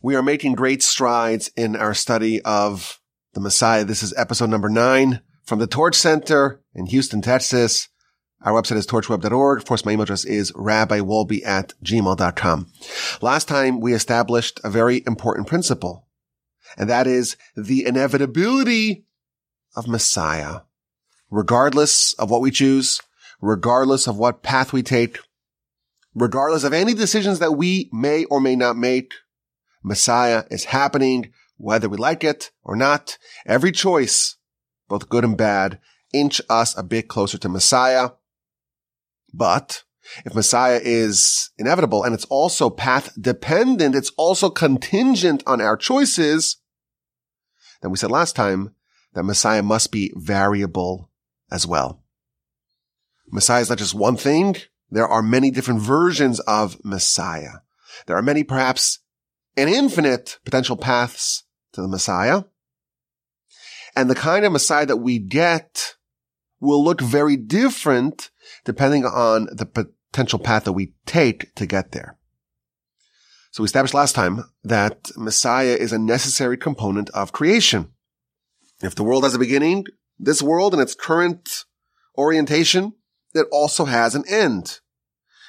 We are making great strides in our study of the Messiah. This is episode number nine from the Torch Center in Houston, Texas. Our website is torchweb.org. Of course, my email address is rabbiwolbe at gmail.com. Last time we established a very important principle, and that is the inevitability of Messiah. Regardless of what we choose, regardless of what path we take, regardless of any decisions that we may or may not make, Messiah is happening, whether we like it or not. Every choice, both good and bad, inch us a bit closer to Messiah. But if Messiah is inevitable and it's also path dependent, it's also contingent on our choices, then we said last time that Messiah must be variable as well. Messiah is not just one thing. There are many different versions of Messiah. There are many perhaps and infinite potential paths to the Messiah. And the kind of Messiah that we get will look very different depending on the potential path that we take to get there. So we established last time that Messiah is a necessary component of creation. If the world has a beginning, this world in its current orientation, it also has an end.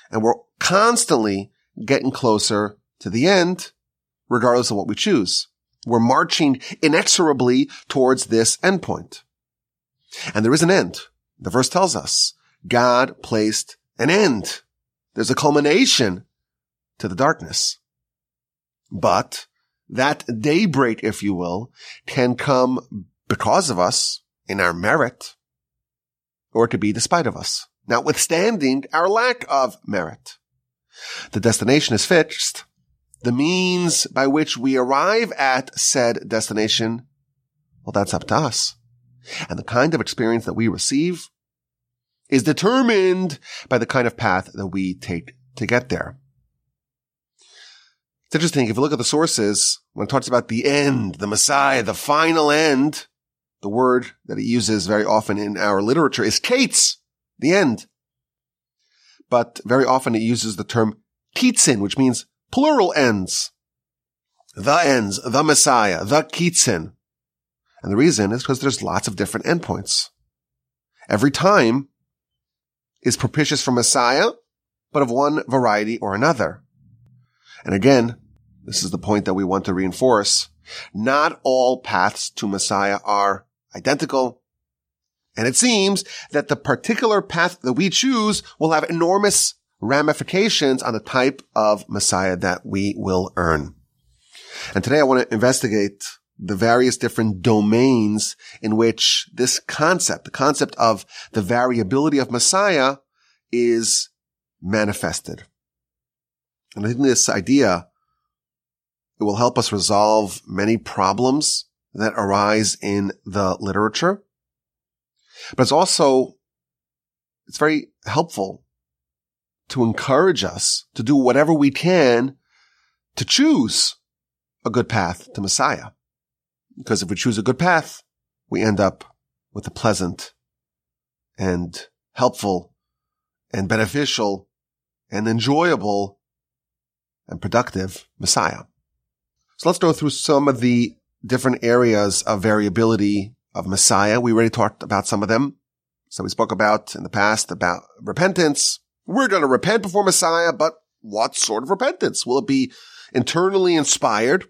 And we're constantly getting closer to the end regardless of what we choose. We're marching inexorably towards this endpoint. And there is an end. The verse tells us God placed an end. There's a culmination to the darkness. But that daybreak, if you will, can come because of us in our merit, or could be despite of us, notwithstanding our lack of merit. The destination is fixed, the means by which we arrive at said destination, well, that's up to us. And the kind of experience that we receive is determined by the kind of path that we take to get there. It's interesting. If you look at the sources, when it talks about the end, the Messiah, the final end, the word that it uses very often in our literature is kates, the end. But very often it uses the term kitzin, which means plural ends. The ends, the Messiah, the Kitzin. And the reason is because there's lots of different endpoints. Every time is propitious for Messiah, but of one variety or another. And again, this is the point that we want to reinforce. Not all paths to Messiah are identical. And it seems that the particular path that we choose will have enormous ramifications on the type of Messiah that we will earn. And today I want to investigate the various different domains in which this concept, the concept of the variability of Messiah is manifested. And I think this idea it will help us resolve many problems that arise in the literature. But it's also, it's very helpful to encourage us to do whatever we can to choose a good path to Messiah. Because if we choose a good path, we end up with a pleasant and helpful and beneficial and enjoyable and productive Messiah. So let's go through some of the different areas of variability of Messiah. We already talked about some of them. So we spoke about in the past about repentance, we're going to repent before Messiah, but what sort of repentance? Will it be internally inspired?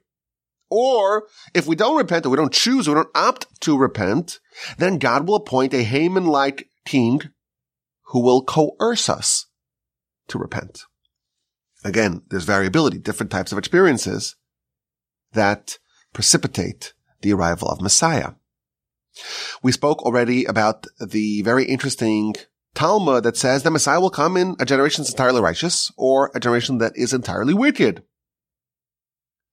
Or if we don't repent, or we don't choose, we don't opt to repent, then God will appoint a Haman-like king who will coerce us to repent. Again, there's variability, different types of experiences that precipitate the arrival of Messiah. We spoke already about the very interesting Talmud that says the Messiah will come in a generation that's entirely righteous or a generation that is entirely wicked.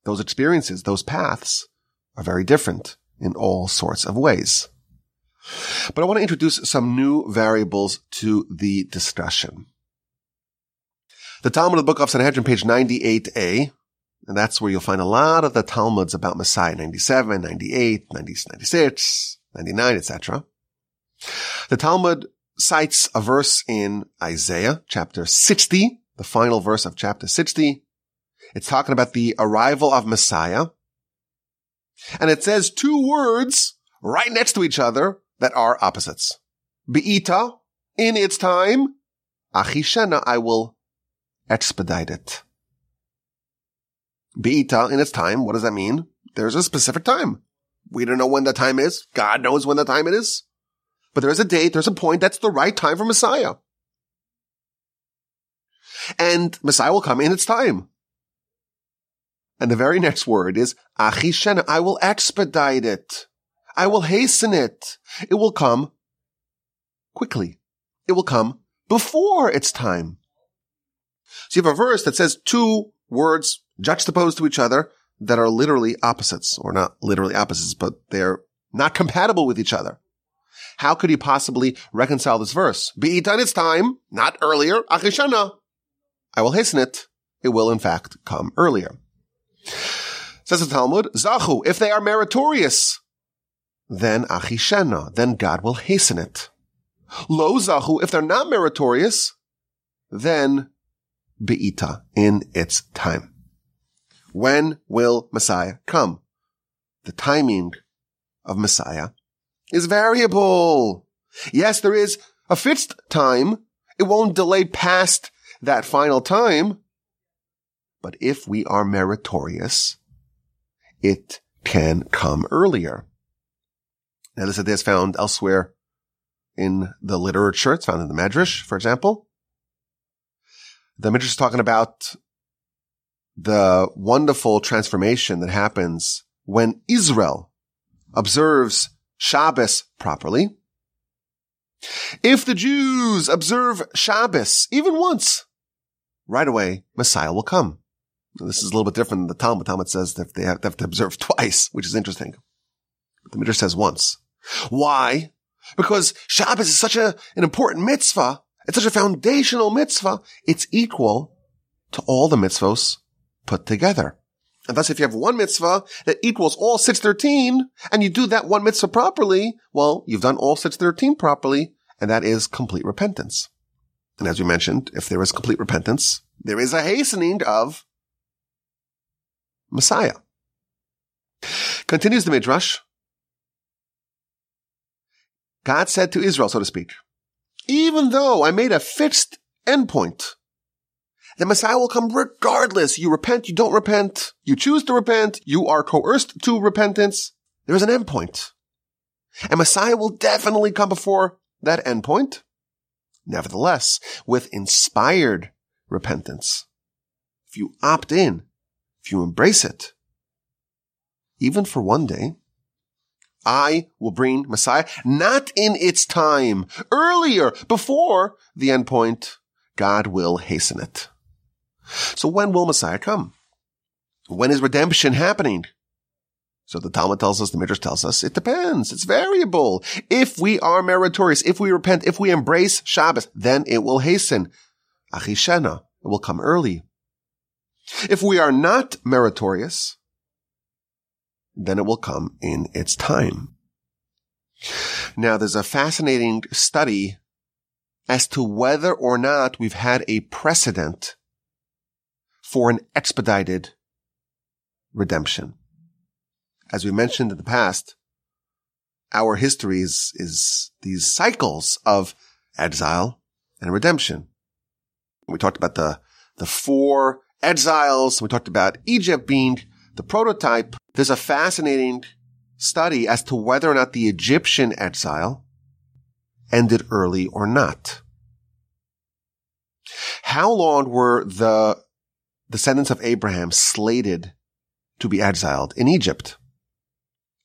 Those experiences, those paths are very different in all sorts of ways. But I want to introduce some new variables to the discussion. The Talmud of the Book of Sanhedrin, page 98a, and that's where you'll find a lot of the Talmuds about Messiah, 97, 98, 96, 99, etc. The Talmud cites a verse in Isaiah chapter 60, the final verse of chapter 60. It's talking about the arrival of Messiah. And it says two words right next to each other that are opposites. Be'ita, in its time. Achishena, I will expedite it. Be'ita, in its time. What does that mean? There's a specific time. We don't know when the time is. God knows when the time it is. But there's a date, there's a point, that's the right time for Messiah. And Messiah will come in its time. And the very next word is achishena. I will expedite it. I will hasten it. It will come quickly. It will come before its time. So you have a verse that says two words juxtaposed to each other that are literally opposites, or not literally opposites, but they're not compatible with each other. How could he possibly reconcile this verse? Be done its time, not earlier. Achishena. I will hasten it. It will in fact come earlier. Says the Talmud, Zachu, if they are meritorious, then achishena, then God will hasten it. Lo Zachu, if they're not meritorious, then be'ita, in its time. When will Messiah come? The timing of Messiah is variable. Yes, there is a fixed time. It won't delay past that final time. But if we are meritorious, it can come earlier. Now this idea is found elsewhere in the literature. It's found in the Midrash, for example. The Midrash is talking about the wonderful transformation that happens when Israel observes Shabbos properly. If the Jews observe Shabbos even once, right away Messiah will come. This is a little bit different than the Talmud. Talmud says that they have, to observe twice, which is interesting. The Midrash says once. Why? Because Shabbos is such a, an important mitzvah. It's such a foundational mitzvah. It's equal to all the mitzvahs put together. And thus, if you have one mitzvah that equals all 613, and you do that one mitzvah properly, well, you've done all 613 properly, and that is complete repentance. And as we mentioned, if there is complete repentance, there is a hastening of Messiah. Continues the Midrash. God said to Israel, so to speak, even though I made a fixed endpoint, the Messiah will come regardless. You repent, you don't repent, you choose to repent, you are coerced to repentance. There is an endpoint. And Messiah will definitely come before that endpoint. Nevertheless, with inspired repentance, if you opt in, if you embrace it, even for one day, I will bring Messiah not in its time, earlier, before the endpoint. God will hasten it. So when will Messiah come? When is redemption happening? So the Talmud tells us, the Midrash tells us, it depends. It's variable. If we are meritorious, if we repent, if we embrace Shabbos, then it will hasten. Achishena, it will come early. If we are not meritorious, then it will come in its time. Now, there's a fascinating study as to whether or not we've had a precedent for an expedited redemption. As we mentioned in the past, our history is, is these cycles of exile and redemption. We talked about the, the four exiles. We talked about Egypt being the prototype there's a fascinating study as to whether or not the Egyptian exile ended early or not. How long were the descendants of Abraham slated to be exiled in Egypt?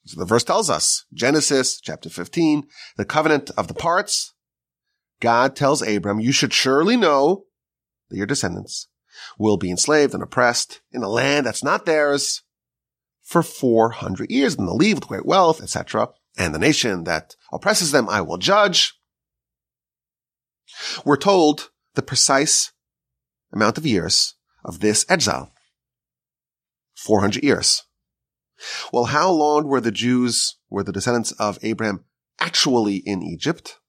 So the verse tells us, Genesis chapter 15, the covenant of the parts. God tells Abram, you should surely know that your descendants will be enslaved and oppressed in a land that's not theirs for 400 years and they'll leave with great wealth, etc. And the nation that oppresses them, I will judge. We're told the precise amount of years of this exile. 400 years. Well, how long were the Jews, were the descendants of Abraham actually in Egypt?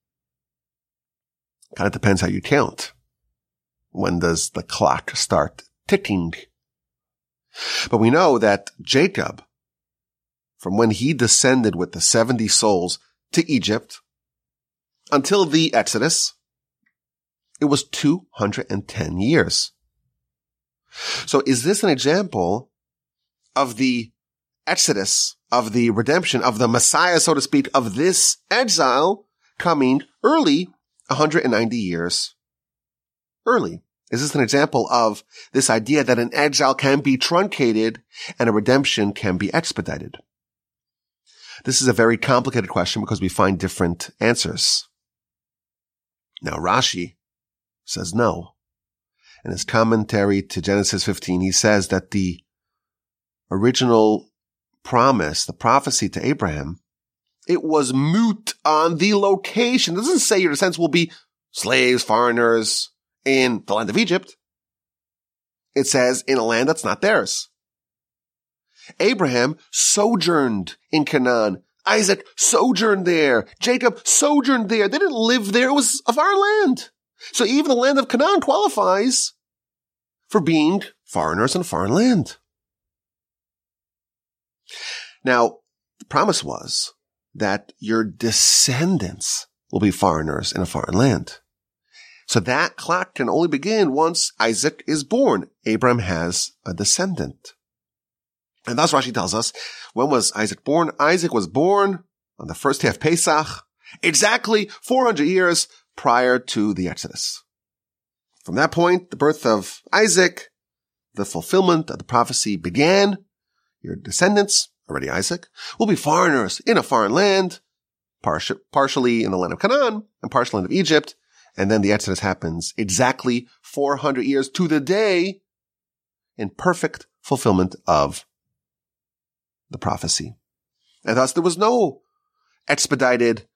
Kind of depends how you count. When does the clock start ticking? But we know that Jacob, from when he descended with the 70 souls to Egypt until the Exodus, it was 210 years. So is this an example of the Exodus, of the redemption, of the Messiah, so to speak, of this exile coming early 190 years early? Is this an example of this idea that an exile can be truncated and a redemption can be expedited? This is a very complicated question because we find different answers. Now Rashi says no. In his commentary to Genesis 15, he says that the original promise, the prophecy to Abraham, it was moot on the location. It doesn't say your descendants will be slaves, foreigners, in the land of Egypt. It says in a land that's not theirs. Abraham sojourned in Canaan. Isaac sojourned there. Jacob sojourned there. They didn't live there. It was a foreign land. So even the land of Canaan qualifies for being foreigners in a foreign land. Now, the promise was that your descendants will be foreigners in a foreign land. So that clock can only begin once Isaac is born. Abraham has a descendant. And thus Rashi tells us, when was Isaac born? Isaac was born on the first day of Pesach, exactly 400 years prior to the Exodus. From that point, the birth of Isaac, the fulfillment of the prophecy began. Your descendants, already Isaac, will be foreigners in a foreign land, partially in the land of Canaan and partially in the land of Egypt. And then the Exodus happens exactly 400 years to the day in perfect fulfillment of the prophecy. And thus there was no expedited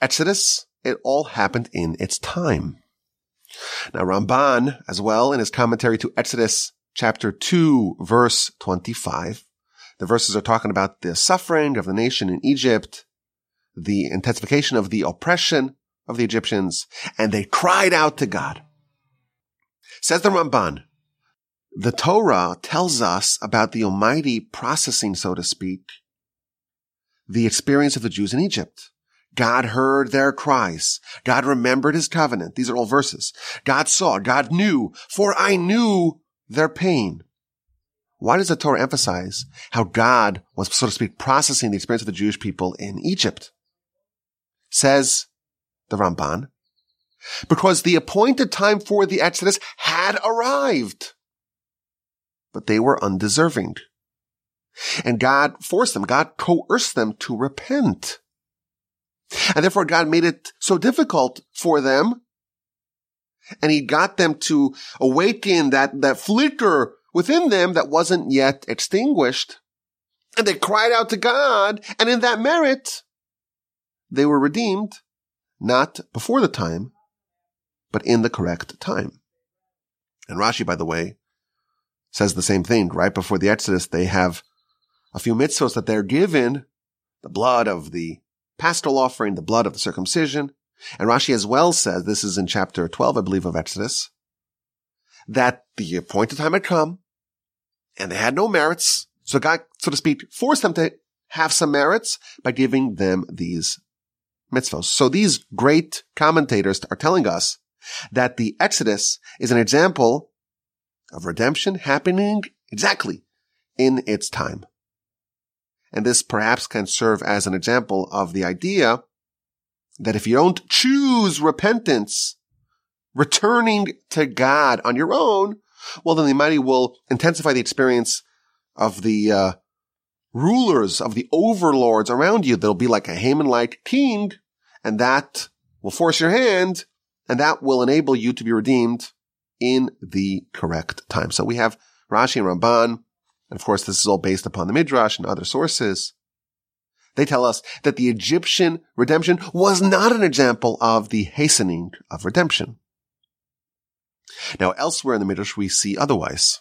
Exodus. It all happened in its time. Now Ramban, as well, in his commentary to Exodus chapter 2, verse 25, the verses are talking about the suffering of the nation in Egypt, the intensification of the oppression of the Egyptians, and they cried out to God. Says the Ramban, the Torah tells us about the Almighty processing, so to speak, the experience of the Jews in Egypt. God heard their cries. God remembered his covenant. These are all verses. God saw, God knew, for I knew their pain. Why does the Torah emphasize how God was, so to speak, processing the experience of the Jewish people in Egypt? Says the Ramban, because the appointed time for the Exodus had arrived, but they were undeserving. And God forced them, God coerced them to repent. And therefore God made it so difficult for them. And he got them to awaken that, that flicker within them that wasn't yet extinguished. And they cried out to God. And in that merit, they were redeemed not before the time, but in the correct time. And Rashi, by the way, says the same thing. Right before the Exodus, they have a few mitzvahs that they're given, the blood of the paschal offering, the blood of the circumcision. And Rashi as well says, this is in chapter 12, I believe, of Exodus, that the appointed time had come and they had no merits. So God, so to speak, forced them to have some merits by giving them these mitzvahs. So these great commentators are telling us that the Exodus is an example of redemption happening exactly in its time. And this perhaps can serve as an example of the idea that if you don't choose repentance, returning to God on your own, well, then the Almighty will intensify the experience of the uh, rulers, of the overlords around you. They'll be like a Haman-like king and that will force your hand and that will enable you to be redeemed in the correct time. So we have Rashi and Ramban. And of course, this is all based upon the Midrash and other sources. They tell us that the Egyptian redemption was not an example of the hastening of redemption. Now, elsewhere in the Midrash, we see otherwise.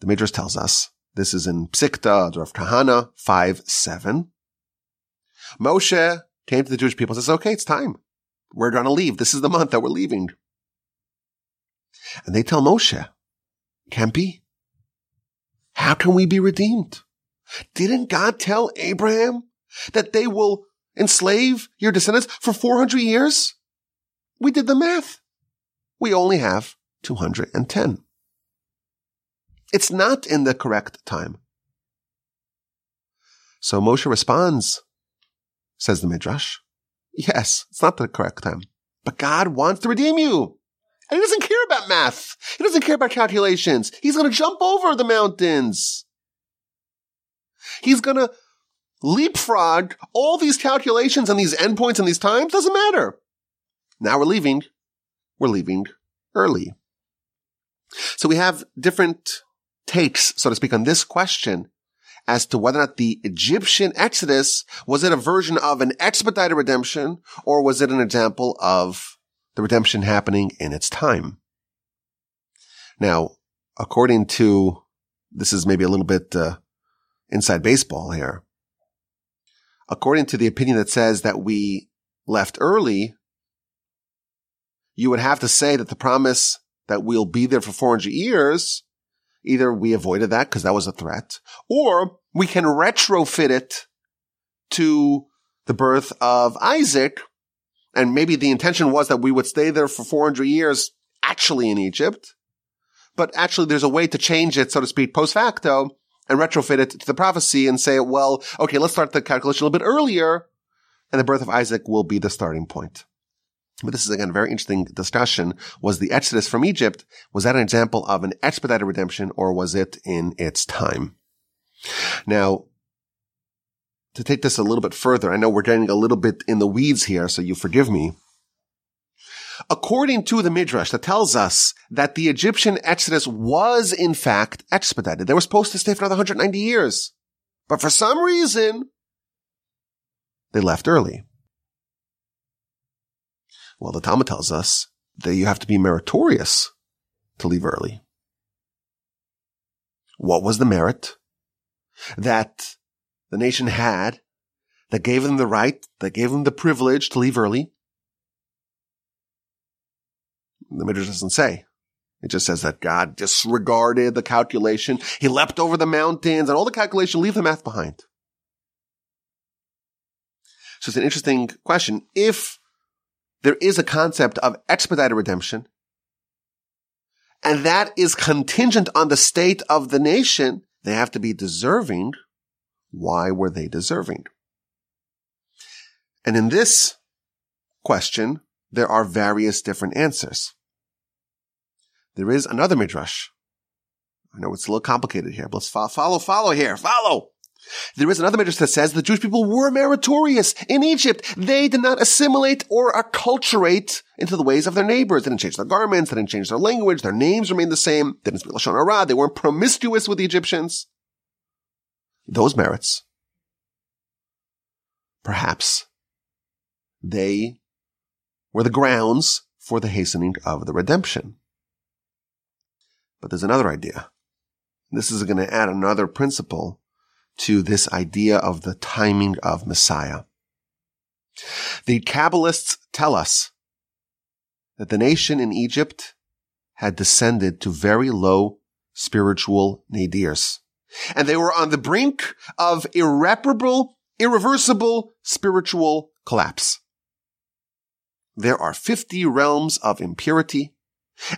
The Midrash tells us, this is in Pesikta, Rav Kahana 5, 7. Moshe came to the Jewish people and says, okay, it's time. We're going to leave. This is the month that we're leaving. And they tell Moshe, can't be. How can we be redeemed? Didn't God tell Abraham that they will enslave your descendants for 400 years? We did the math. We only have 210. It's not in the correct time. So Moshe responds, says the Midrash. Yes, it's not the correct time, but God wants to redeem you. And he doesn't care about math. He doesn't care about calculations. He's going to jump over the mountains. He's going to leapfrog all these calculations and these endpoints and these times. Doesn't matter. Now we're leaving. We're leaving early. So we have different takes, so to speak, on this question as to whether or not the Egyptian Exodus was it a version of an expedited redemption or was it an example of the redemption happening in its time? Now, according to this is maybe a little bit uh, inside baseball here. According to the opinion that says that we left early, you would have to say that the promise that we'll be there for 400 years Either we avoided that because that was a threat, or we can retrofit it to the birth of Isaac. And maybe the intention was that we would stay there for 400 years actually in Egypt. But actually there's a way to change it, so to speak, post facto and retrofit it to the prophecy and say, well, okay, let's start the calculation a little bit earlier and the birth of Isaac will be the starting point. But this is again a very interesting discussion. Was the Exodus from Egypt, was that an example of an expedited redemption or was it in its time? Now, to take this a little bit further, I know we're getting a little bit in the weeds here, so you forgive me. According to the Midrash that tells us that the Egyptian Exodus was in fact expedited. They were supposed to stay for another 190 years. But for some reason, they left early. Well, the Talmud tells us that you have to be meritorious to leave early. What was the merit that the nation had that gave them the right, that gave them the privilege to leave early? The Midrash doesn't say. It just says that God disregarded the calculation. He leapt over the mountains and all the calculation, leave the math behind. So it's an interesting question. If there is a concept of expedited redemption. And that is contingent on the state of the nation. They have to be deserving. Why were they deserving? And in this question, there are various different answers. There is another midrash. I know it's a little complicated here, but let's follow, follow, follow here. Follow. There is another midrash that says the Jewish people were meritorious in Egypt. They did not assimilate or acculturate into the ways of their neighbors. They didn't change their garments. They didn't change their language. Their names remained the same. They didn't speak Lashon Hara. They weren't promiscuous with the Egyptians. Those merits. Perhaps they were the grounds for the hastening of the redemption. But there's another idea. This is going to add another principle to this idea of the timing of Messiah. The Kabbalists tell us that the nation in Egypt had descended to very low spiritual nadirs. And they were on the brink of irreparable, irreversible spiritual collapse. There are 50 realms of impurity,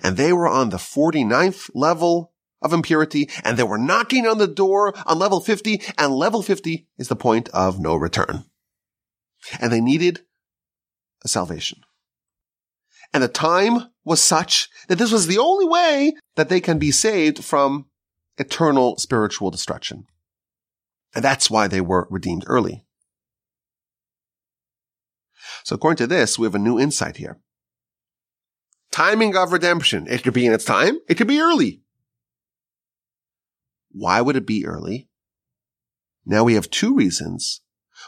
and they were on the 49th level of impurity and they were knocking on the door on level 50 and level 50 is the point of no return. And they needed a salvation. And the time was such that this was the only way that they can be saved from eternal spiritual destruction. And that's why they were redeemed early. So according to this, we have a new insight here. Timing of redemption. It could be in its time. It could be early. Why would it be early? Now we have two reasons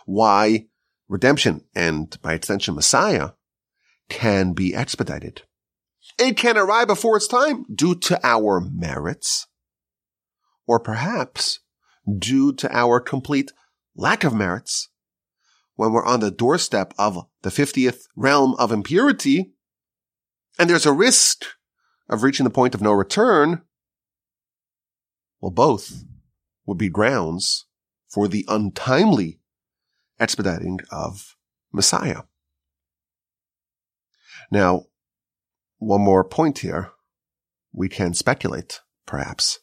why redemption and by extension Messiah can be expedited. It can arrive before its time due to our merits or perhaps due to our complete lack of merits when we're on the doorstep of the 50th realm of impurity and there's a risk of reaching the point of no return well, both would be grounds for the untimely expediting of Messiah. Now, one more point here. We can speculate, perhaps,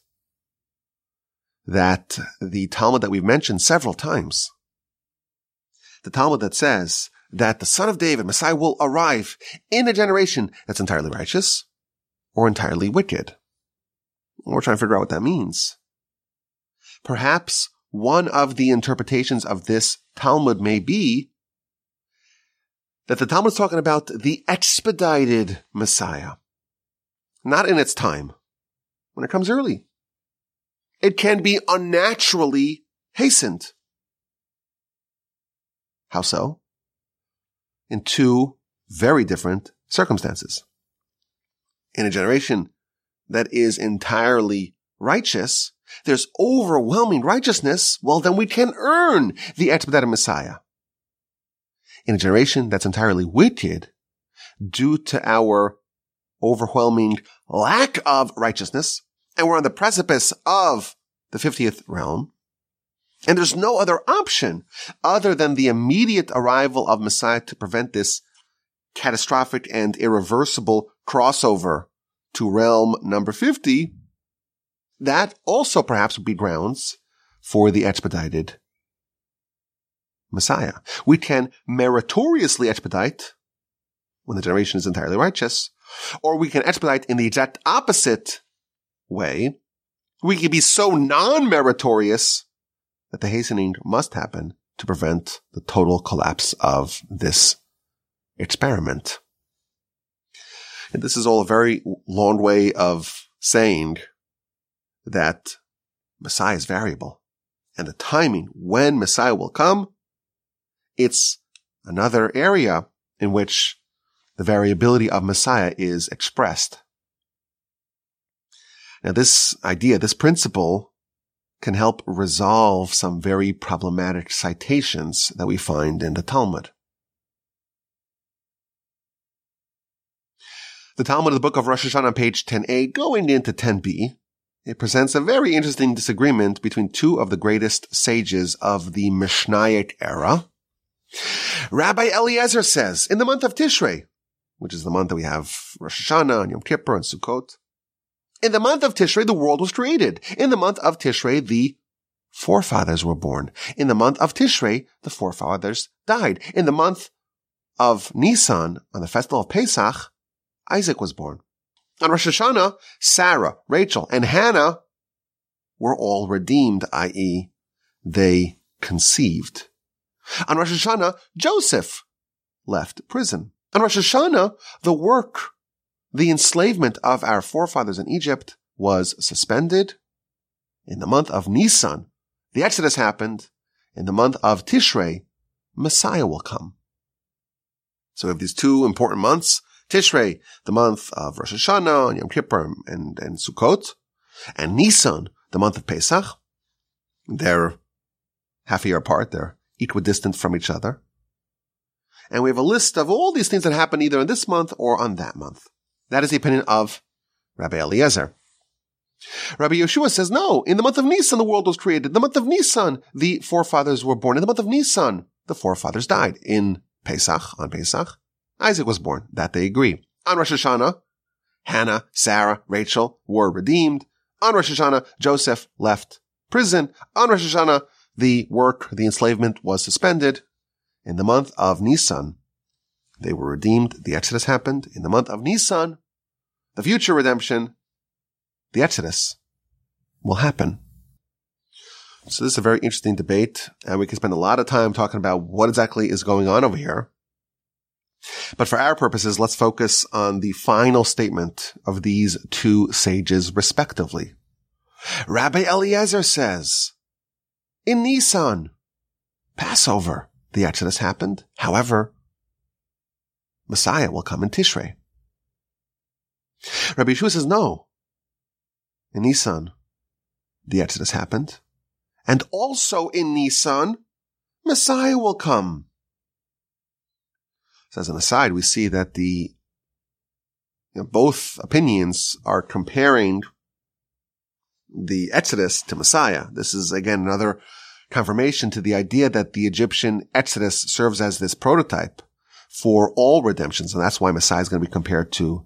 that the Talmud that we've mentioned several times, the Talmud that says that the son of David, Messiah, will arrive in a generation that's entirely righteous or entirely wicked. We're trying to figure out what that means. Perhaps one of the interpretations of this Talmud may be that the Talmud is talking about the expedited Messiah, not in its time, when it comes early. It can be unnaturally hastened. How so? In two very different circumstances. In a generation that is entirely righteous, there's overwhelming righteousness, well, then we can earn the expedited Messiah. In a generation that's entirely wicked, due to our overwhelming lack of righteousness, and we're on the precipice of the 50th realm, and there's no other option other than the immediate arrival of Messiah to prevent this catastrophic and irreversible crossover to realm number 50, that also perhaps would be grounds for the expedited Messiah. We can meritoriously expedite when the generation is entirely righteous, or we can expedite in the exact opposite way. We can be so non-meritorious that the hastening must happen to prevent the total collapse of this experiment. And this is all a very long way of saying that Messiah is variable and the timing when Messiah will come, it's another area in which the variability of Messiah is expressed. Now this idea, this principle can help resolve some very problematic citations that we find in the Talmud. The Talmud of the book of Rosh Hashanah page 10a, going into 10b, it presents a very interesting disagreement between two of the greatest sages of the Mishnaic era. Rabbi Eliezer says, in the month of Tishrei, which is the month that we have Rosh Hashanah and Yom Kippur and Sukkot, in the month of Tishrei, the world was created. In the month of Tishrei, the forefathers were born. In the month of Tishrei, the forefathers died. In the month of Nisan, on the festival of Pesach, Isaac was born. On Rosh Hashanah, Sarah, Rachel, and Hannah were all redeemed, i.e., they conceived. On Rosh Hashanah, Joseph left prison. On Rosh Hashanah, the work, the enslavement of our forefathers in Egypt was suspended. In the month of Nisan, the Exodus happened. In the month of Tishrei, Messiah will come. So we have these two important months Tishrei, the month of Rosh Hashanah and Yom Kippur and, and Sukkot, and Nisan, the month of Pesach. They're half a year apart. They're equidistant from each other. And we have a list of all these things that happen either in this month or on that month. That is the opinion of Rabbi Eliezer. Rabbi Yehoshua says, no, in the month of Nisan, the world was created. In the month of Nisan, the forefathers were born. In the month of Nisan, the forefathers died. In Pesach, on Pesach, Isaac was born. That they agree. On Rosh Hashanah, Hannah, Sarah, Rachel were redeemed. On Rosh Hashanah, Joseph left prison. On Rosh Hashanah, the work, the enslavement was suspended. In the month of Nisan, they were redeemed. The Exodus happened. In the month of Nisan, the future redemption, the Exodus will happen. So this is a very interesting debate, and we can spend a lot of time talking about what exactly is going on over here. But for our purposes, let's focus on the final statement of these two sages respectively. Rabbi Eliezer says, in Nisan, Passover, the Exodus happened. However, Messiah will come in Tishrei. Rabbi Yehoshua says, no. In Nisan, the Exodus happened. And also in Nisan, Messiah will come. So as an aside, we see that the you know, both opinions are comparing the Exodus to Messiah. This is again another confirmation to the idea that the Egyptian Exodus serves as this prototype for all redemptions. And that's why Messiah is going to be compared to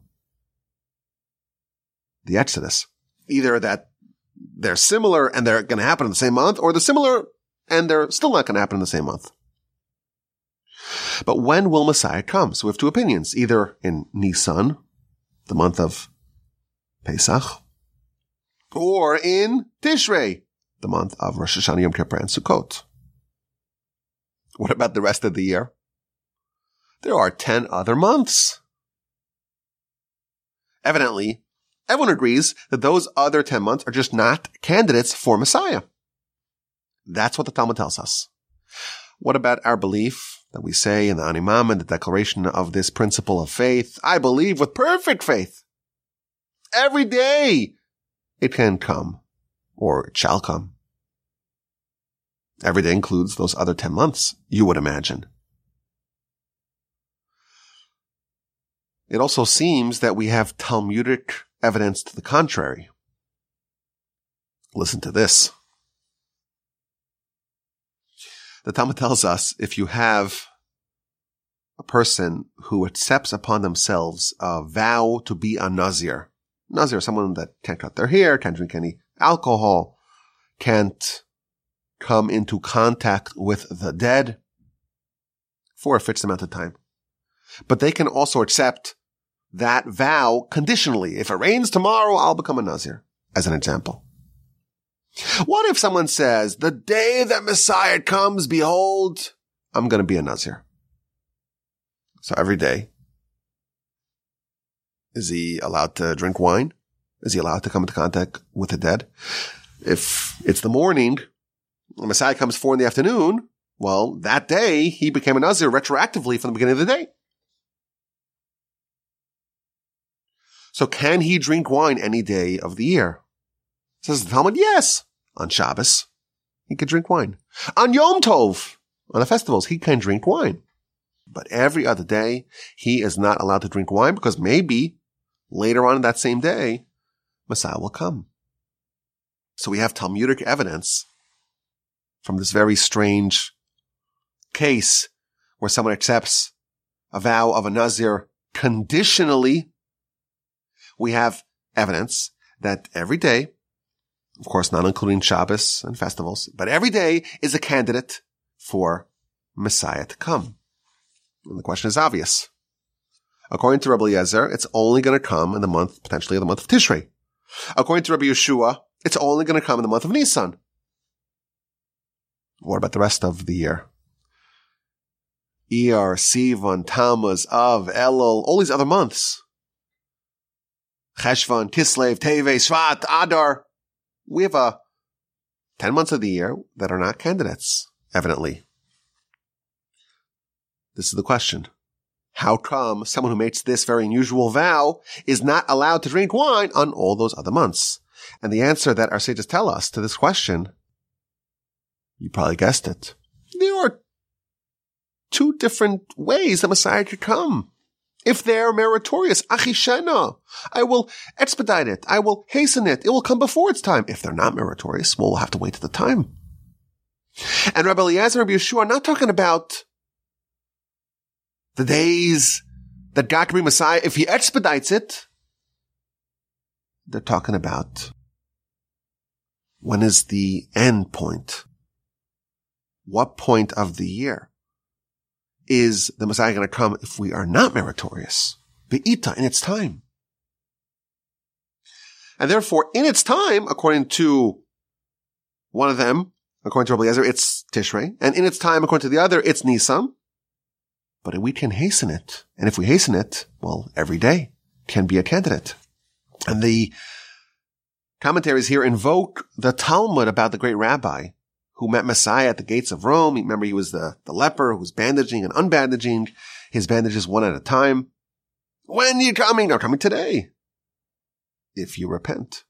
the Exodus. Either that they're similar and they're going to happen in the same month, or they're similar and they're still not going to happen in the same month. But when will Messiah come? So we have two opinions, either in Nisan, the month of Pesach, or in Tishrei, the month of Rosh Hashanah, Yom Kippur, and Sukkot. What about the rest of the year? There are 10 other months. Evidently, everyone agrees that those other 10 months are just not candidates for Messiah. That's what the Talmud tells us. What about our belief that we say in the Ani Maamin, the declaration of this principle of faith? I believe with perfect faith. Every day it can come, or it shall come. Every day includes those other 10 months, you would imagine. It also seems that we have Talmudic evidence to the contrary. Listen to this. The Talmud tells us if you have a person who accepts upon themselves a vow to be a Nazir, Nazir, someone that can't cut their hair, can't drink any alcohol, can't come into contact with the dead for a fixed amount of time. But they can also accept that vow conditionally. If it rains tomorrow, I'll become a Nazir, as an example. What if someone says, the day that Messiah comes, behold, I'm going to be a Nazir. So every day, is he allowed to drink wine? Is he allowed to come into contact with the dead? If it's the morning, the Messiah comes four in the afternoon, well, that day he became a Nazir retroactively from the beginning of the day. So can he drink wine any day of the year? Says the Talmud, yes. On Shabbos, he could drink wine. On Yom Tov, on the festivals, he can drink wine. But every other day, he is not allowed to drink wine because maybe later on that same day, Messiah will come. So we have Talmudic evidence from this very strange case where someone accepts a vow of a Nazir conditionally we have evidence that every day, of course, not including Shabbos and festivals, but every day is a candidate for Messiah to come. And the question is obvious. According to Rabbi Eliezer, it's only going to come in the month, potentially in the month of Tishrei. According to Rabbi Yehoshua, it's only going to come in the month of Nisan. What about the rest of the year? Iyar, Sivan, Av, Elul, all these other months. Cheshvan, Kislev, Teve, Shvat, Adar. We have a uh, 10 months of the year that are not candidates, evidently. This is the question. How come someone who makes this very unusual vow is not allowed to drink wine on all those other months? And the answer that our sages tell us to this question, you probably guessed it. There are two different ways the Messiah could come. If they are meritorious, achishena, I will expedite it. I will hasten it. It will come before its time. If they're not meritorious, well, we'll have to wait to the time. And Rabbi Eliezer and Rabbi Yehoshua are not talking about the days that God can bring Messiah. If he expedites it, they're talking about when is the end point? What point of the year? Is the Messiah going to come if we are not meritorious? Be'ita, in its time. And therefore, in its time, according to one of them, according to Rabbi it's Tishrei. And in its time, according to the other, it's Nisan. But we can hasten it. And if we hasten it, well, every day can be a candidate. And the commentaries here invoke the Talmud about the great rabbi who met Messiah at the gates of Rome. Remember, he was the, the leper who was bandaging and unbandaging his bandages one at a time. When are you coming? They're coming today. If you repent.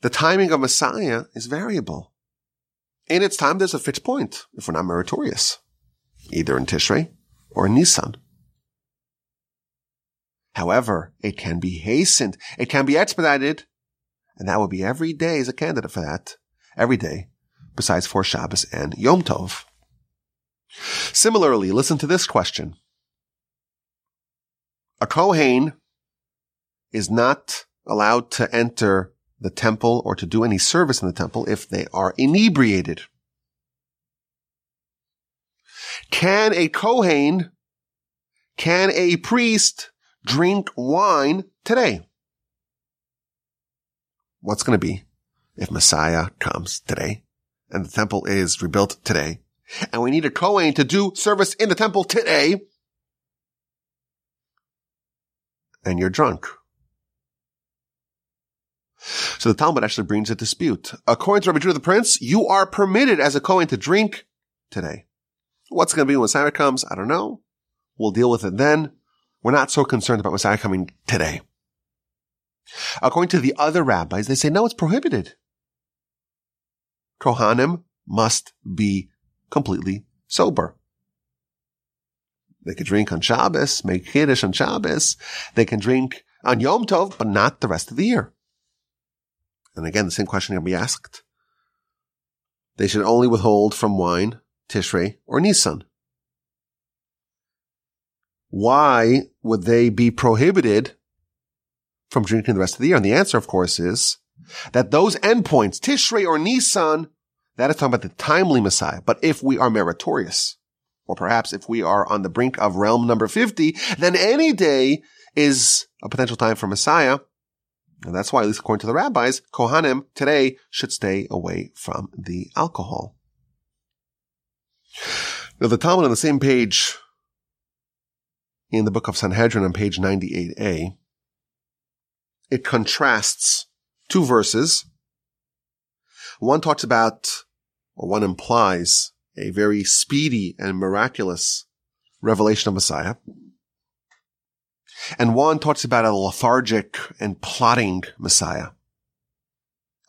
The timing of Messiah is variable. In its time, there's a fixed point if we're not meritorious, either in Tishrei or in Nisan. However, it can be hastened. It can be expedited. And that would be every day is a candidate for that. Every day, besides for Shabbos and Yom Tov. Similarly, listen to this question. A Kohen is not allowed to enter the temple or to do any service in the temple if they are inebriated. Can a Kohen, can a priest drink wine today? What's going to be if Messiah comes today and the temple is rebuilt today and we need a Kohen to do service in the temple today and you're drunk? So the Talmud actually brings a dispute. According to Rabbi Judah the Prince, you are permitted as a Kohen to drink today. What's going to be when Messiah comes? I don't know. We'll deal with it then. We're not so concerned about Messiah coming today. According to the other rabbis, they say, no, it's prohibited. Kohanim must be completely sober. They can drink on Shabbos, make Kiddush on Shabbos. They can drink on Yom Tov, but not the rest of the year. And again, the same question can be asked. They should only withhold from wine, Tishrei, or Nisan. Why would they be prohibited from drinking the rest of the year? And the answer, of course, is that those endpoints, Tishrei or Nisan, that is talking about the timely Messiah. But if we are meritorious, or perhaps if we are on the brink of realm number 50, then any day is a potential time for Messiah. And that's why, at least according to the rabbis, Kohanim today should stay away from the alcohol. Now, the Talmud on the same page in the book of Sanhedrin on page 98a, it contrasts two verses. One talks about, or one implies, a very speedy and miraculous revelation of Messiah. And one talks about a lethargic and plotting Messiah.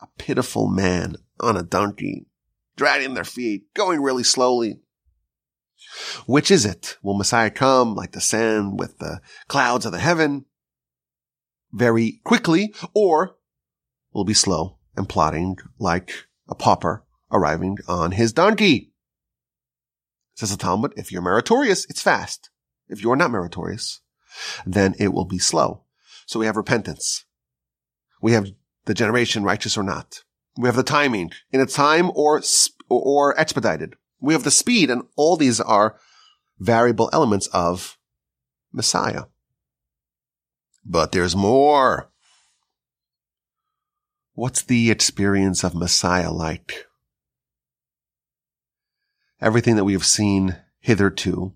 A pitiful man on a donkey, dragging their feet, going really slowly. Which is it? Will Messiah come like the sand with the clouds of the heaven very quickly or will be slow and plodding like a pauper arriving on his donkey? Says the Talmud, if you're meritorious, it's fast. If you're not meritorious, then it will be slow. So we have repentance. We have the generation righteous or not. We have the timing in a time or, or expedited. We have the speed and all these are variable elements of Messiah. But there's more. What's the experience of Messiah like? Everything that we have seen hitherto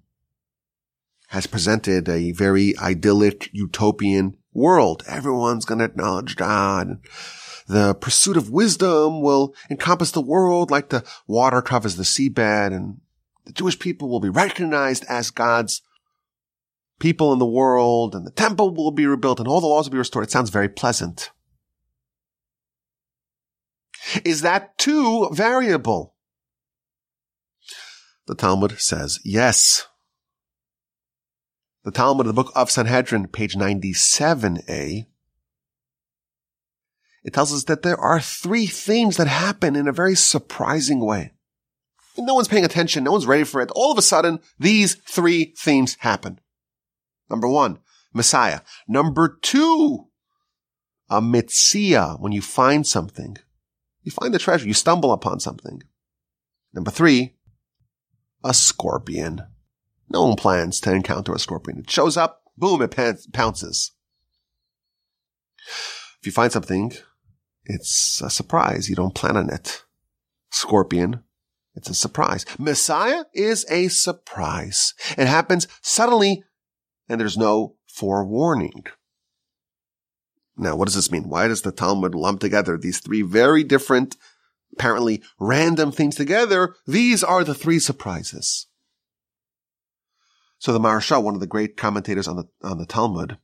has presented a very idyllic utopian world. Everyone's going to acknowledge God. The pursuit of wisdom will encompass the world like the water covers the seabed and the Jewish people will be recognized as God's people in the world and the temple will be rebuilt and all the laws will be restored. It sounds very pleasant. Is that too variable? The Talmud says yes. The Talmud the book of Sanhedrin, page 97a, it tells us that there are three things that happen in a very surprising way. No one's paying attention. No one's ready for it. All of a sudden, these three things happen. Number one, Messiah. Number two, a Metzia, when you find something. You find the treasure, you stumble upon something. Number three, a scorpion. No one plans to encounter a scorpion. It shows up, boom, it pounces. If you find something, it's a surprise. You don't plan on it. Scorpion, it's a surprise. Messiah is a surprise. It happens suddenly and there's no forewarning. Now, what does this mean? Why does the Talmud lump together these three very different, apparently random things together? These are the three surprises. So the Maharsha, one of the great commentators on the, on the Talmud,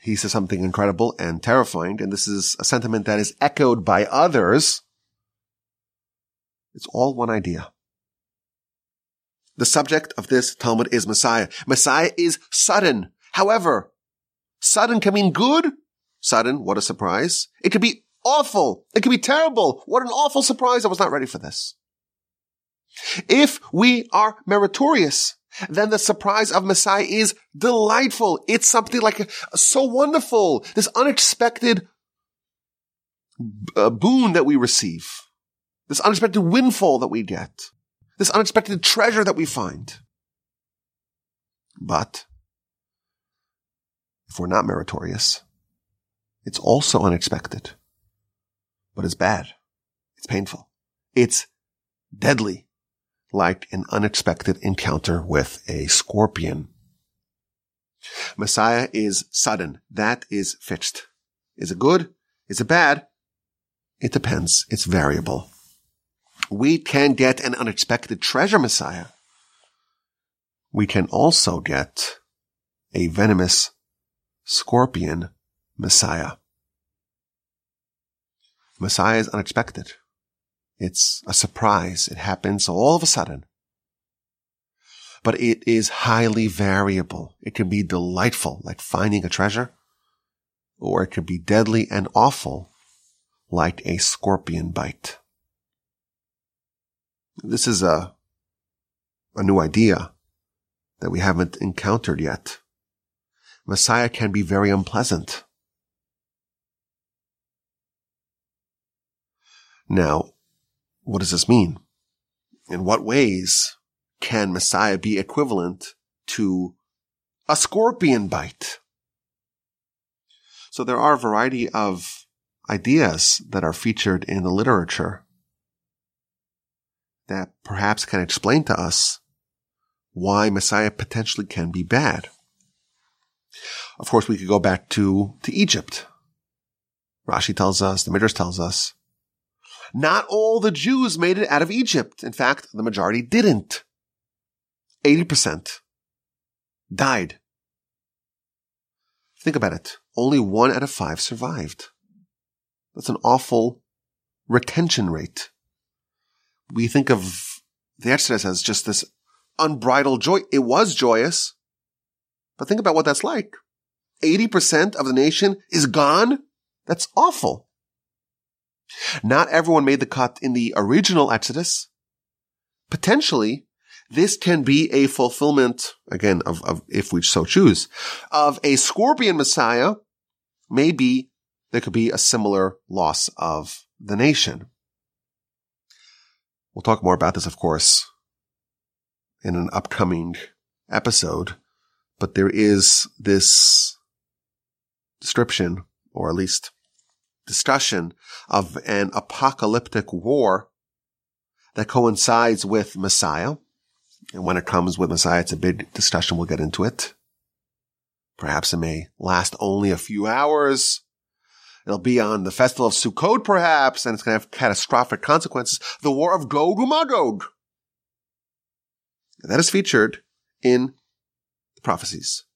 he says something incredible and terrifying, and this is a sentiment that is echoed by others. It's all one idea. The subject of this Talmud is Messiah. Messiah is sudden. However, Sudden can mean good. Sudden, what a surprise. It could be awful. It could be terrible. What an awful surprise. I was not ready for this. If we are meritorious, then the surprise of Messiah is delightful. It's something like so wonderful. This unexpected uh, boon that we receive. This unexpected windfall that we get. This unexpected treasure that we find. But if we're not meritorious, it's also unexpected. But it's bad. It's painful. It's deadly like an unexpected encounter with a scorpion. Messiah is sudden. That is fixed. Is it good? Is it bad? It depends. It's variable. We can get an unexpected treasure Messiah. We can also get a venomous scorpion Messiah. Messiah is unexpected. It's a surprise. It happens all of a sudden. But it is highly variable. It can be delightful, like finding a treasure, or it can be deadly and awful, like a scorpion bite. This is a, a new idea that we haven't encountered yet. Messiah can be very unpleasant. Now, what does this mean? In what ways can Messiah be equivalent to a scorpion bite? So there are a variety of ideas that are featured in the literature that perhaps can explain to us why Messiah potentially can be bad. Of course, we could go back to, to Egypt. Rashi tells us, the Midrash tells us, not all the Jews made it out of Egypt. In fact, the majority didn't. 80% died. Think about it. Only one out of five survived. That's an awful retention rate. We think of the Exodus as just this unbridled joy. It was joyous, but think about what that's like. 80% of the nation is gone. That's awful. Not everyone made the cut in the original Exodus. Potentially, this can be a fulfillment, again, of, of, if we so choose, of a scorpion Messiah. Maybe there could be a similar loss of the nation. We'll talk more about this, of course, in an upcoming episode, but there is this description, or at least discussion of an apocalyptic war that coincides with Messiah. And when it comes with Messiah, it's a big discussion. We'll get into it. Perhaps it may last only a few hours. It'll be on the festival of Sukkot, perhaps, and it's going to have catastrophic consequences. The war of Gog and Magog. That is featured in the prophecies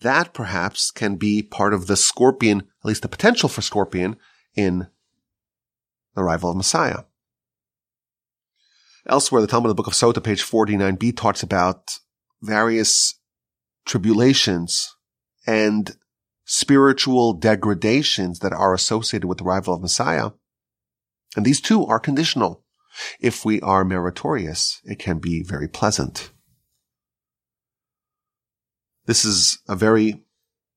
that perhaps can be part of the scorpion, at least the potential for scorpion in the arrival of Messiah. Elsewhere, the Talmud of the Book of Sota, page 49b, talks about various tribulations and spiritual degradations that are associated with the arrival of Messiah. And these too are conditional. If we are meritorious, it can be very pleasant. This is a very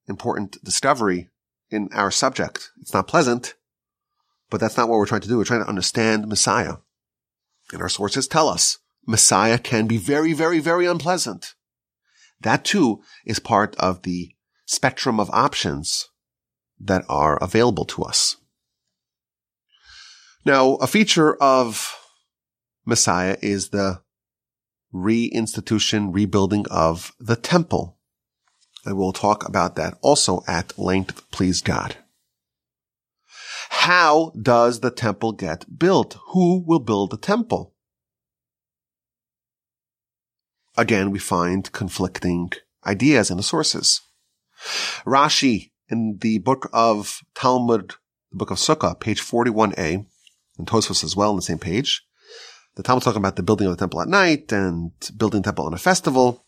important discovery in our subject. It's not pleasant, but that's not what we're trying to do. We're trying to understand Messiah. And our sources tell us Messiah can be very, very, very unpleasant. That too is part of the spectrum of options that are available to us. Now, a feature of Messiah is the reinstitution, rebuilding of the temple. And we'll talk about that also at length, please God. How does the temple get built? Who will build the temple? Again, we find conflicting ideas in the sources. Rashi in the book of Talmud, the book of Sukkah, page 41a, and Tosfos as well on the same page. The Talmud talking about the building of the temple at night and building temple on a festival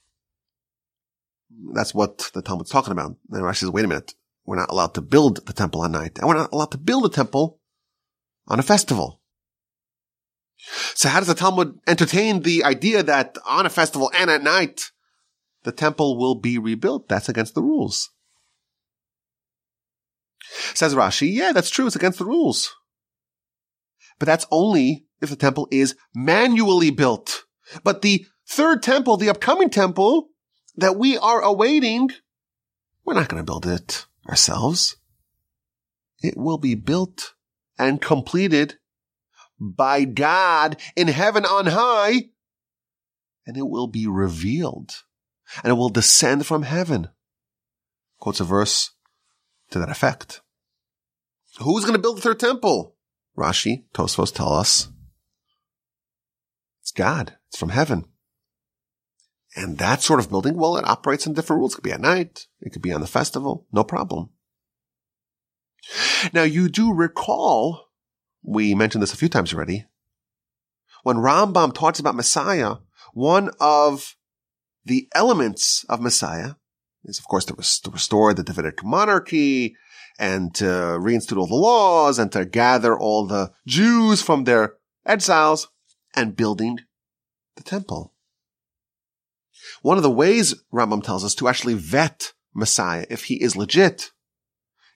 That's what the Talmud's talking about. And Rashi says, wait a minute. We're not allowed to build the temple at night. And we're not allowed to build a temple on a festival. So how does the Talmud entertain the idea that on a festival and at night, the temple will be rebuilt? That's against the rules. Says Rashi, yeah, that's true. It's against the rules. But that's only if the temple is manually built. But the third temple, the upcoming temple that we are awaiting, we're not going to build it ourselves. It will be built and completed by God in heaven on high, and it will be revealed and it will descend from heaven. Quotes a verse to that effect. Who's going to build the third temple? Rashi, Tosfos tell us. It's God. It's from heaven. And that sort of building, well, it operates in different rules. It could be at night. It could be on the festival. No problem. Now you do recall, we mentioned this a few times already, when Rambam talks about Messiah, one of the elements of Messiah is, of course, to, restore the Davidic monarchy and to reinstitute all the laws and to gather all the Jews from their exiles and building the temple. One of the ways Rambam tells us to actually vet Messiah, if he is legit,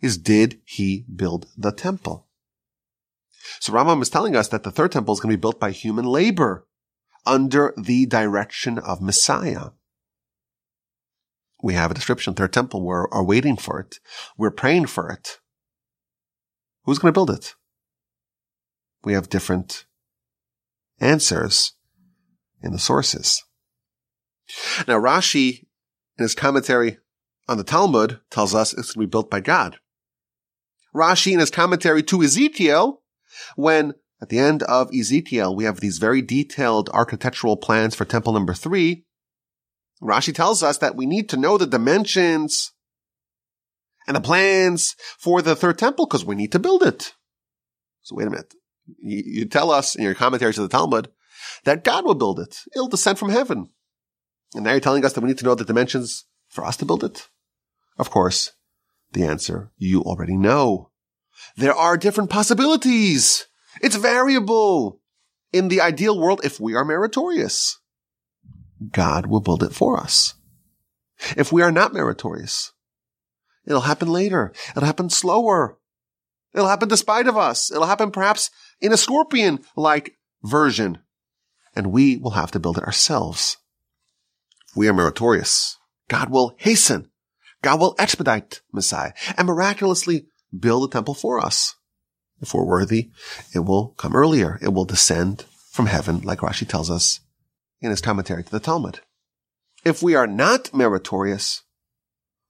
is did he build the temple? So Rambam is telling us that the third temple is going to be built by human labor under the direction of Messiah. We have a description, third temple. We're are waiting for it. We're praying for it. Who's going to build it? We have different answers in the sources. Now Rashi, in his commentary on the Talmud, tells us it's going to be built by God. Rashi, in his commentary to Ezekiel, when at the end of Ezekiel, we have these very detailed architectural plans for temple number three, Rashi tells us that we need to know the dimensions and the plans for the third temple because we need to build it. So wait a minute. You, tell us in your commentary to the Talmud that God will build it. It'll descend from heaven. And now you're telling us that we need to know the dimensions for us to build it? Of course, the answer you already know. There are different possibilities. It's variable. In the ideal world, if we are meritorious. God will build it for us. If we are not meritorious, it'll happen later. It'll happen slower. It'll happen despite of us. It'll happen perhaps in a scorpion-like version. And we will have to build it ourselves. If we are meritorious, God will hasten. God will expedite Messiah and miraculously build a temple for us. If we're worthy, it will come earlier. It will descend from heaven, like Rashi tells us in his commentary to the Talmud. If we are not meritorious,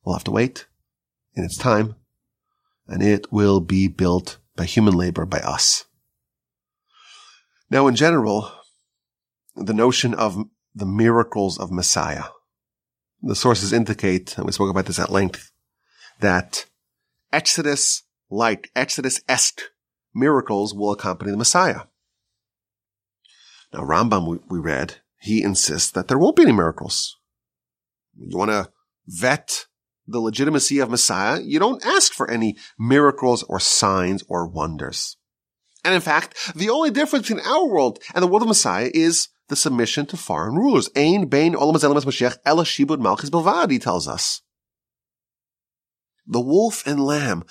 we'll have to wait in its time, and it will be built by human labor by us. Now, in general, the notion of the miracles of Messiah, the sources indicate, and we spoke about this at length, that Exodus like, Exodus-esque miracles will accompany the Messiah. Now, Rambam, we, we read, he insists that there won't be any miracles. You want to vet the legitimacy of Messiah, you don't ask for any miracles or signs or wonders. And in fact, the only difference between our world and the world of Messiah is the submission to foreign rulers. Ein bein olam Mashiach ela shibud malchus belvad, he tells us. The wolf and lamb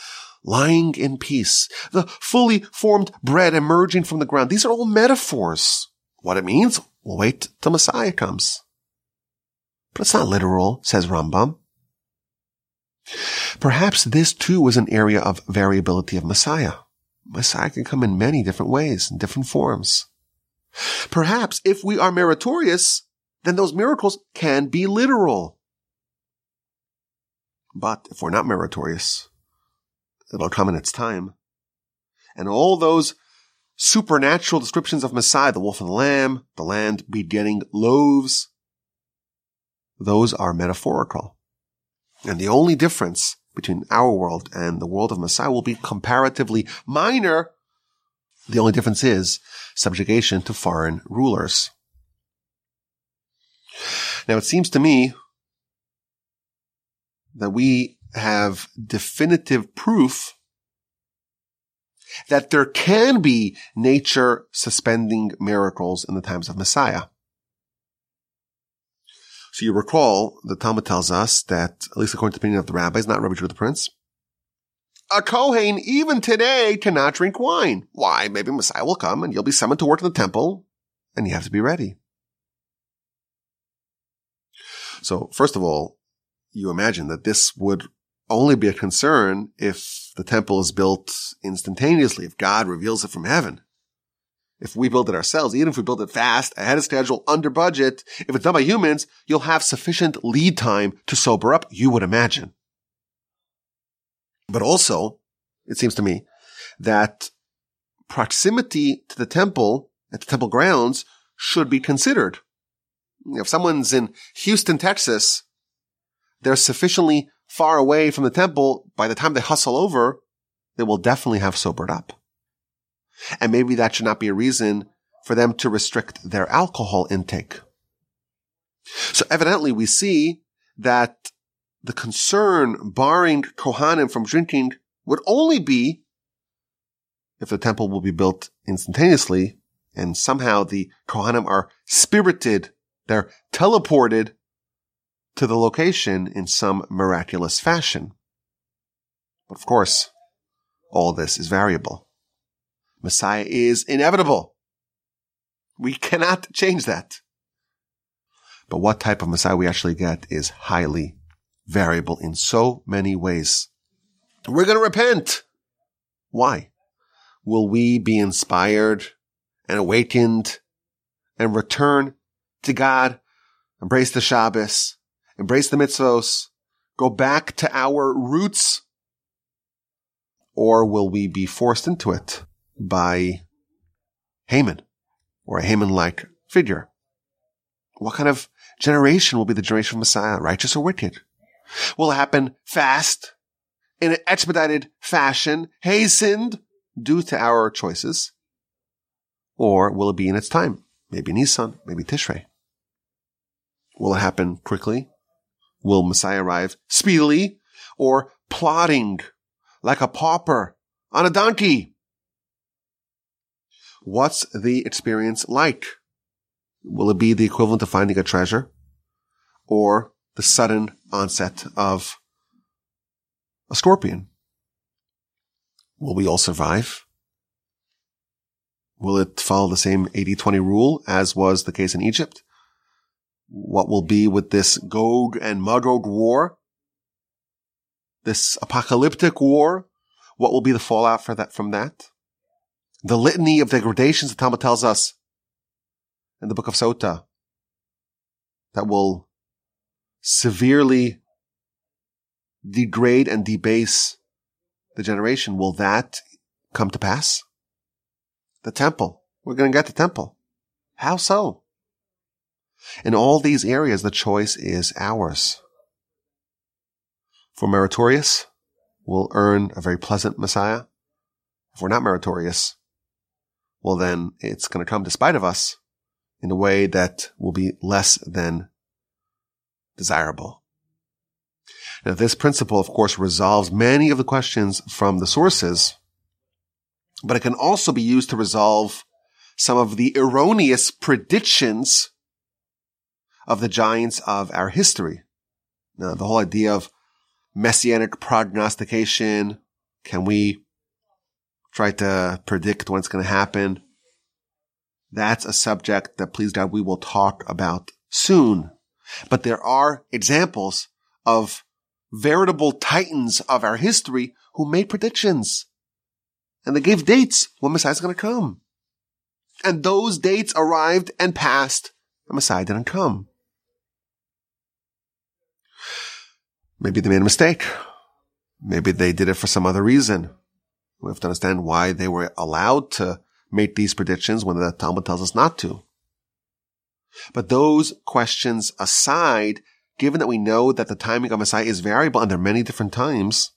lying in peace, the fully formed bread emerging from the ground. These are all metaphors. What it means? We'll wait till Messiah comes. But it's not literal, says Rambam. Perhaps this too was an area of variability of Messiah. Messiah can come in many different ways, in different forms. Perhaps if we are meritorious, then those miracles can be literal. But if we're not meritorious, it'll come in its time. And all those supernatural descriptions of Messiah, the wolf and the lamb, the land begetting loaves. Those are metaphorical. And the only difference between our world and the world of Messiah will be comparatively minor. The only difference is subjugation to foreign rulers. Now it seems to me that we have definitive proof that there can be nature suspending miracles in the times of Messiah. So you recall the Talmud tells us that, at least according to the opinion of the rabbis, not Rabbi Judah the Prince, a Kohen even today cannot drink wine. Why? Maybe Messiah will come and you'll be summoned to work in the temple and you have to be ready. So first of all, you imagine that this would only be a concern if the temple is built instantaneously, if God reveals it from heaven. If we build it ourselves, even if we build it fast, ahead of schedule, under budget, if it's done by humans, you'll have sufficient lead time to sober up, you would imagine. But also, it seems to me that proximity to the temple at the temple grounds should be considered. If someone's in Houston, Texas, they're sufficiently far away from the temple. By the time they hustle over, they will definitely have sobered up. And maybe that should not be a reason for them to restrict their alcohol intake. So evidently we see that the concern barring Kohanim from drinking would only be if the temple will be built instantaneously and somehow the Kohanim are spirited, they're teleported to the location in some miraculous fashion. But of course, all this is variable. Messiah is inevitable. We cannot change that. But what type of Messiah we actually get is highly variable in so many ways. We're going to repent. Why? Will we be inspired and awakened and return to God, embrace the Shabbos, embrace the mitzvos, go back to our roots? Or will we be forced into it by Haman or a Haman-like figure? What kind of generation will be the generation of Messiah, righteous or wicked? will it happen fast, in an expedited fashion, hastened due to our choices? Or will it be in its time? Maybe Nisan, maybe Tishrei. Will it happen quickly? Will Messiah arrive speedily or plodding like a pauper on a donkey? What's the experience like? Will it be the equivalent of finding a treasure or the sudden onset of a scorpion. Will we all survive? Will it follow the same 80-20 rule as was the case in Egypt? What will be with this Gog and Magog war? This apocalyptic war? What will be the fallout for that, from that? The litany of degradations the Talmud tells us in the book of Sota that will severely degrade and debase the generation, will that come to pass? The temple. We're going to get the temple. How so? In all these areas, the choice is ours. For meritorious, we'll earn a very pleasant Messiah. If we're not meritorious, well then it's going to come despite of us in a way that will be less than desirable. Now, this principle, of course, resolves many of the questions from the sources, but it can also be used to resolve some of the erroneous predictions of the giants of our history. Now, the whole idea of messianic prognostication, can we try to predict what's going to happen? That's a subject that, please God, we will talk about soon. But there are examples of veritable titans of our history who made predictions. And they gave dates when Messiah's going to come. And those dates arrived and passed, and Messiah didn't come. Maybe they made a mistake. Maybe they did it for some other reason. We have to understand why they were allowed to make these predictions when the Talmud tells us not to. But those questions aside, given that we know that the timing of Messiah is variable are many different times,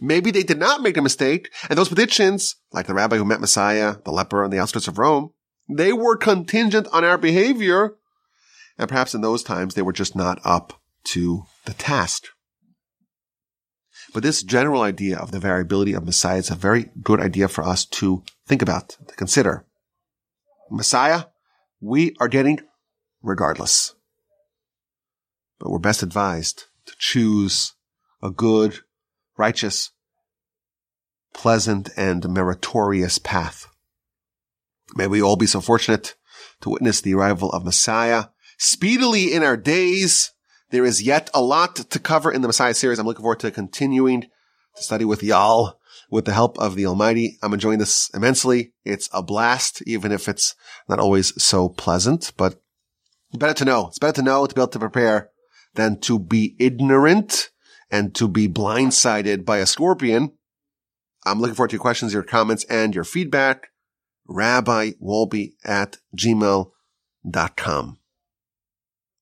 maybe they did not make a mistake. And those predictions, like the rabbi who met Messiah, the leper on the outskirts of Rome, they were contingent on our behavior. And perhaps in those times they were just not up to the task. But this general idea of the variability of Messiah is a very good idea for us to think about, to consider. Messiah, we are getting regardless. But we're best advised to choose a good, righteous, pleasant, and meritorious path. May we all be so fortunate to witness the arrival of Messiah speedily in our days. There is yet a lot to cover in the Messiah series. I'm looking forward to continuing to study with y'all with the help of the Almighty. I'm enjoying this immensely. It's a blast, even if it's not always so pleasant, but better to know. It's better to know to be able to prepare than to be ignorant and to be blindsided by a scorpion. I'm looking forward to your questions, your comments, and your feedback. Rabbi Wolbe at gmail.com.